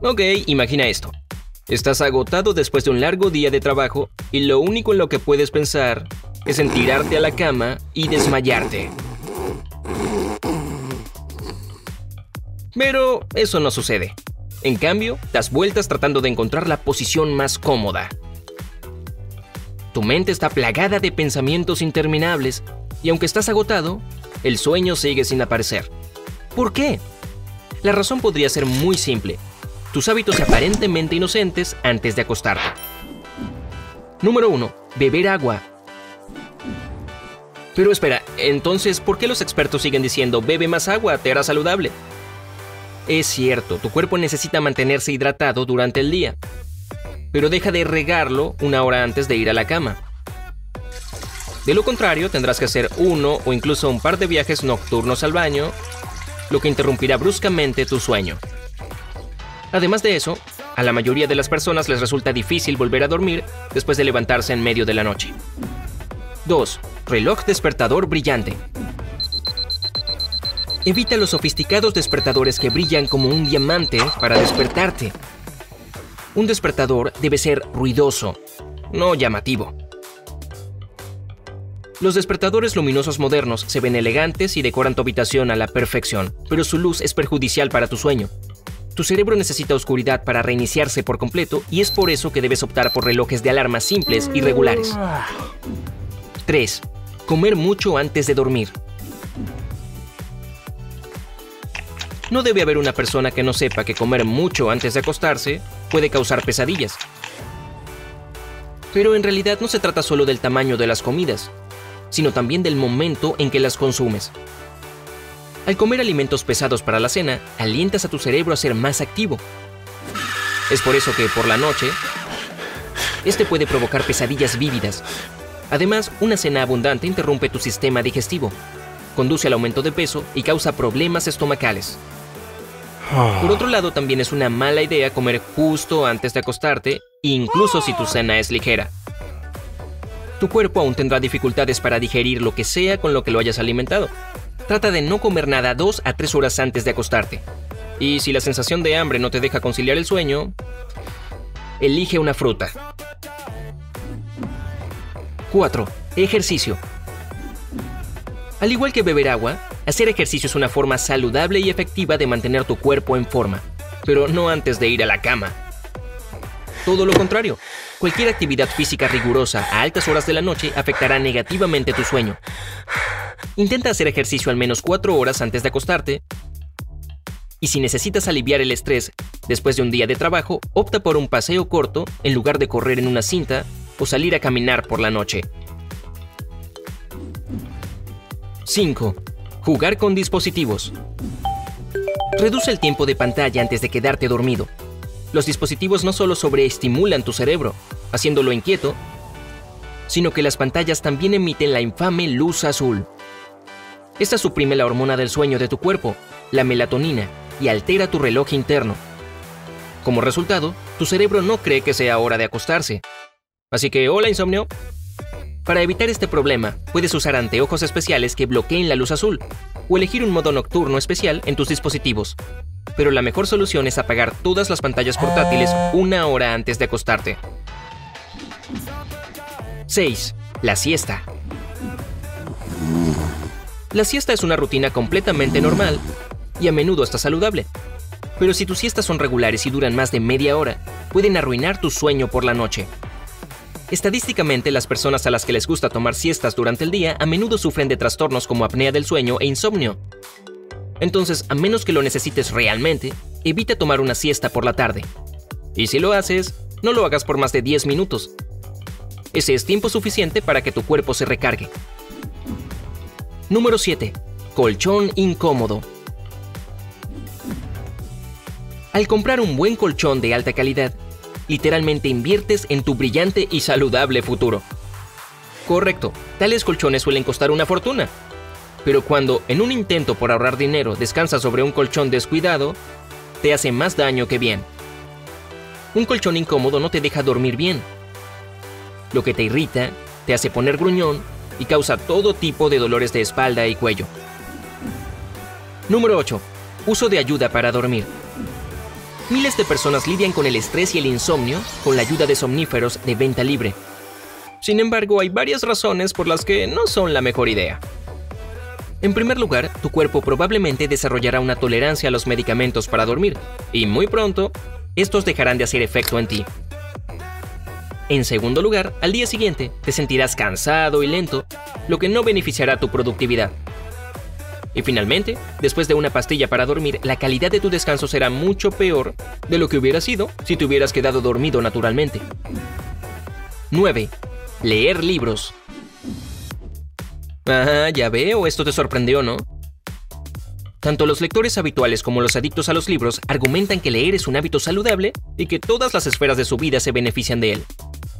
Ok, imagina esto. Estás agotado después de un largo día de trabajo y lo único en lo que puedes pensar es en tirarte a la cama y desmayarte. Pero eso no sucede. En cambio, das vueltas tratando de encontrar la posición más cómoda. Tu mente está plagada de pensamientos interminables y aunque estás agotado, el sueño sigue sin aparecer. ¿Por qué? La razón podría ser muy simple. Tus hábitos aparentemente inocentes antes de acostarte. Número 1. Beber agua. Pero espera, entonces, ¿por qué los expertos siguen diciendo bebe más agua, te hará saludable? Es cierto, tu cuerpo necesita mantenerse hidratado durante el día, pero deja de regarlo una hora antes de ir a la cama. De lo contrario, tendrás que hacer uno o incluso un par de viajes nocturnos al baño, lo que interrumpirá bruscamente tu sueño. Además de eso, a la mayoría de las personas les resulta difícil volver a dormir después de levantarse en medio de la noche. 2. Reloj despertador brillante. Evita los sofisticados despertadores que brillan como un diamante para despertarte. Un despertador debe ser ruidoso, no llamativo. Los despertadores luminosos modernos se ven elegantes y decoran tu habitación a la perfección, pero su luz es perjudicial para tu sueño. Tu cerebro necesita oscuridad para reiniciarse por completo y es por eso que debes optar por relojes de alarma simples y regulares. 3. Comer mucho antes de dormir. No debe haber una persona que no sepa que comer mucho antes de acostarse puede causar pesadillas. Pero en realidad no se trata solo del tamaño de las comidas, sino también del momento en que las consumes. Al comer alimentos pesados para la cena, alientas a tu cerebro a ser más activo. Es por eso que por la noche, este puede provocar pesadillas vívidas. Además, una cena abundante interrumpe tu sistema digestivo, conduce al aumento de peso y causa problemas estomacales. Por otro lado, también es una mala idea comer justo antes de acostarte, incluso si tu cena es ligera. Tu cuerpo aún tendrá dificultades para digerir lo que sea con lo que lo hayas alimentado. Trata de no comer nada dos a tres horas antes de acostarte. Y si la sensación de hambre no te deja conciliar el sueño, elige una fruta. 4. Ejercicio. Al igual que beber agua, hacer ejercicio es una forma saludable y efectiva de mantener tu cuerpo en forma, pero no antes de ir a la cama. Todo lo contrario, cualquier actividad física rigurosa a altas horas de la noche afectará negativamente tu sueño. Intenta hacer ejercicio al menos 4 horas antes de acostarte. Y si necesitas aliviar el estrés después de un día de trabajo, opta por un paseo corto en lugar de correr en una cinta o salir a caminar por la noche. 5. Jugar con dispositivos. Reduce el tiempo de pantalla antes de quedarte dormido. Los dispositivos no solo sobreestimulan tu cerebro, haciéndolo inquieto, sino que las pantallas también emiten la infame luz azul. Esta suprime la hormona del sueño de tu cuerpo, la melatonina, y altera tu reloj interno. Como resultado, tu cerebro no cree que sea hora de acostarse. Así que, hola insomnio, para evitar este problema, puedes usar anteojos especiales que bloqueen la luz azul o elegir un modo nocturno especial en tus dispositivos. Pero la mejor solución es apagar todas las pantallas portátiles una hora antes de acostarte. 6. La siesta. La siesta es una rutina completamente normal y a menudo está saludable. Pero si tus siestas son regulares y duran más de media hora, pueden arruinar tu sueño por la noche. Estadísticamente, las personas a las que les gusta tomar siestas durante el día a menudo sufren de trastornos como apnea del sueño e insomnio. Entonces, a menos que lo necesites realmente, evita tomar una siesta por la tarde. Y si lo haces, no lo hagas por más de 10 minutos. Ese es tiempo suficiente para que tu cuerpo se recargue. Número 7. Colchón incómodo. Al comprar un buen colchón de alta calidad, literalmente inviertes en tu brillante y saludable futuro. Correcto, tales colchones suelen costar una fortuna. Pero cuando, en un intento por ahorrar dinero, descansas sobre un colchón descuidado, te hace más daño que bien. Un colchón incómodo no te deja dormir bien. Lo que te irrita, te hace poner gruñón y causa todo tipo de dolores de espalda y cuello. Número 8. Uso de ayuda para dormir. Miles de personas lidian con el estrés y el insomnio con la ayuda de somníferos de venta libre. Sin embargo, hay varias razones por las que no son la mejor idea. En primer lugar, tu cuerpo probablemente desarrollará una tolerancia a los medicamentos para dormir, y muy pronto, estos dejarán de hacer efecto en ti. En segundo lugar, al día siguiente te sentirás cansado y lento, lo que no beneficiará tu productividad. Y finalmente, después de una pastilla para dormir, la calidad de tu descanso será mucho peor de lo que hubiera sido si te hubieras quedado dormido naturalmente. 9. Leer libros. Ah, ya veo, esto te sorprendió, ¿no? Tanto los lectores habituales como los adictos a los libros argumentan que leer es un hábito saludable y que todas las esferas de su vida se benefician de él.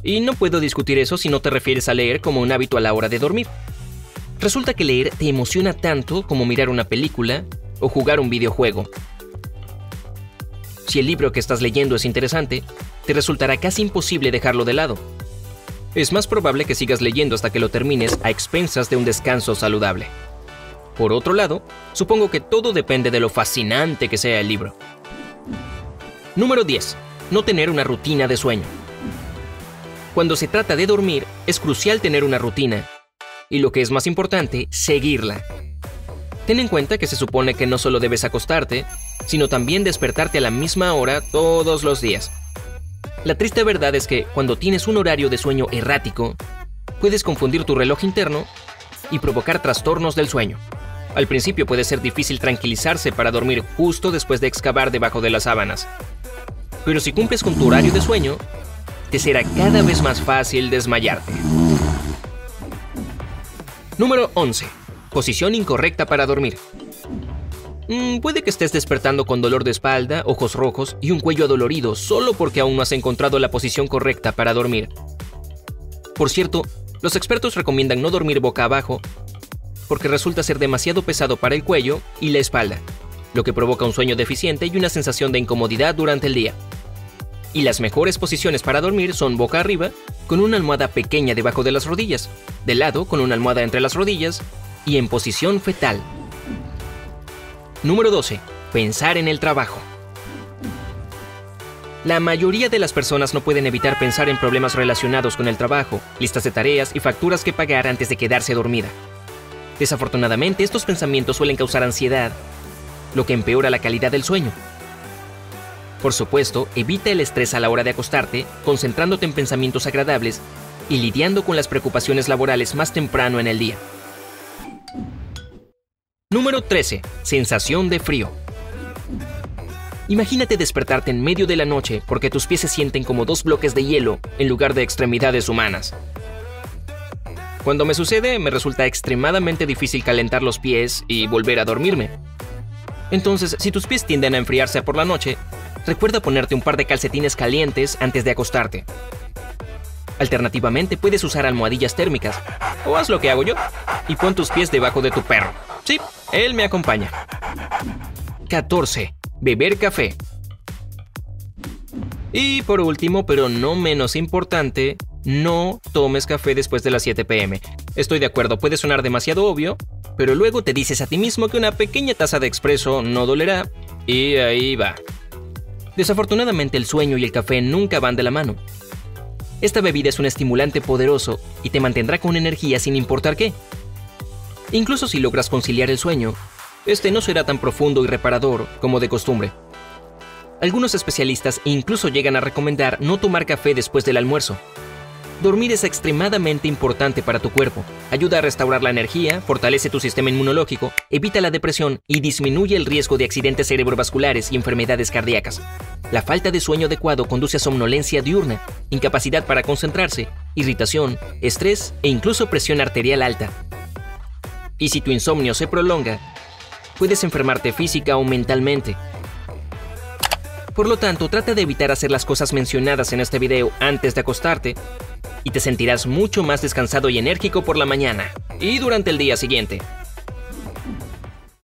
Y no puedo discutir eso si no te refieres a leer como un hábito a la hora de dormir. Resulta que leer te emociona tanto como mirar una película o jugar un videojuego. Si el libro que estás leyendo es interesante, te resultará casi imposible dejarlo de lado es más probable que sigas leyendo hasta que lo termines a expensas de un descanso saludable. Por otro lado, supongo que todo depende de lo fascinante que sea el libro. Número 10. No tener una rutina de sueño. Cuando se trata de dormir, es crucial tener una rutina. Y lo que es más importante, seguirla. Ten en cuenta que se supone que no solo debes acostarte, sino también despertarte a la misma hora todos los días. La triste verdad es que cuando tienes un horario de sueño errático, puedes confundir tu reloj interno y provocar trastornos del sueño. Al principio puede ser difícil tranquilizarse para dormir justo después de excavar debajo de las sábanas. Pero si cumples con tu horario de sueño, te será cada vez más fácil desmayarte. Número 11. Posición incorrecta para dormir. Mm, puede que estés despertando con dolor de espalda, ojos rojos y un cuello adolorido solo porque aún no has encontrado la posición correcta para dormir. Por cierto, los expertos recomiendan no dormir boca abajo porque resulta ser demasiado pesado para el cuello y la espalda, lo que provoca un sueño deficiente y una sensación de incomodidad durante el día. Y las mejores posiciones para dormir son boca arriba, con una almohada pequeña debajo de las rodillas, de lado con una almohada entre las rodillas y en posición fetal. Número 12. Pensar en el trabajo. La mayoría de las personas no pueden evitar pensar en problemas relacionados con el trabajo, listas de tareas y facturas que pagar antes de quedarse dormida. Desafortunadamente, estos pensamientos suelen causar ansiedad, lo que empeora la calidad del sueño. Por supuesto, evita el estrés a la hora de acostarte, concentrándote en pensamientos agradables y lidiando con las preocupaciones laborales más temprano en el día. Número 13. Sensación de frío. Imagínate despertarte en medio de la noche porque tus pies se sienten como dos bloques de hielo en lugar de extremidades humanas. Cuando me sucede, me resulta extremadamente difícil calentar los pies y volver a dormirme. Entonces, si tus pies tienden a enfriarse por la noche, recuerda ponerte un par de calcetines calientes antes de acostarte. Alternativamente, puedes usar almohadillas térmicas, o haz lo que hago yo, y pon tus pies debajo de tu perro. Sí, él me acompaña. 14. Beber café. Y por último, pero no menos importante, no tomes café después de las 7 pm. Estoy de acuerdo, puede sonar demasiado obvio, pero luego te dices a ti mismo que una pequeña taza de expreso no dolerá, y ahí va. Desafortunadamente el sueño y el café nunca van de la mano. Esta bebida es un estimulante poderoso y te mantendrá con energía sin importar qué. Incluso si logras conciliar el sueño, este no será tan profundo y reparador como de costumbre. Algunos especialistas incluso llegan a recomendar no tomar café después del almuerzo. Dormir es extremadamente importante para tu cuerpo. Ayuda a restaurar la energía, fortalece tu sistema inmunológico, evita la depresión y disminuye el riesgo de accidentes cerebrovasculares y enfermedades cardíacas. La falta de sueño adecuado conduce a somnolencia diurna, incapacidad para concentrarse, irritación, estrés e incluso presión arterial alta. Y si tu insomnio se prolonga, puedes enfermarte física o mentalmente. Por lo tanto, trata de evitar hacer las cosas mencionadas en este video antes de acostarte y te sentirás mucho más descansado y enérgico por la mañana y durante el día siguiente.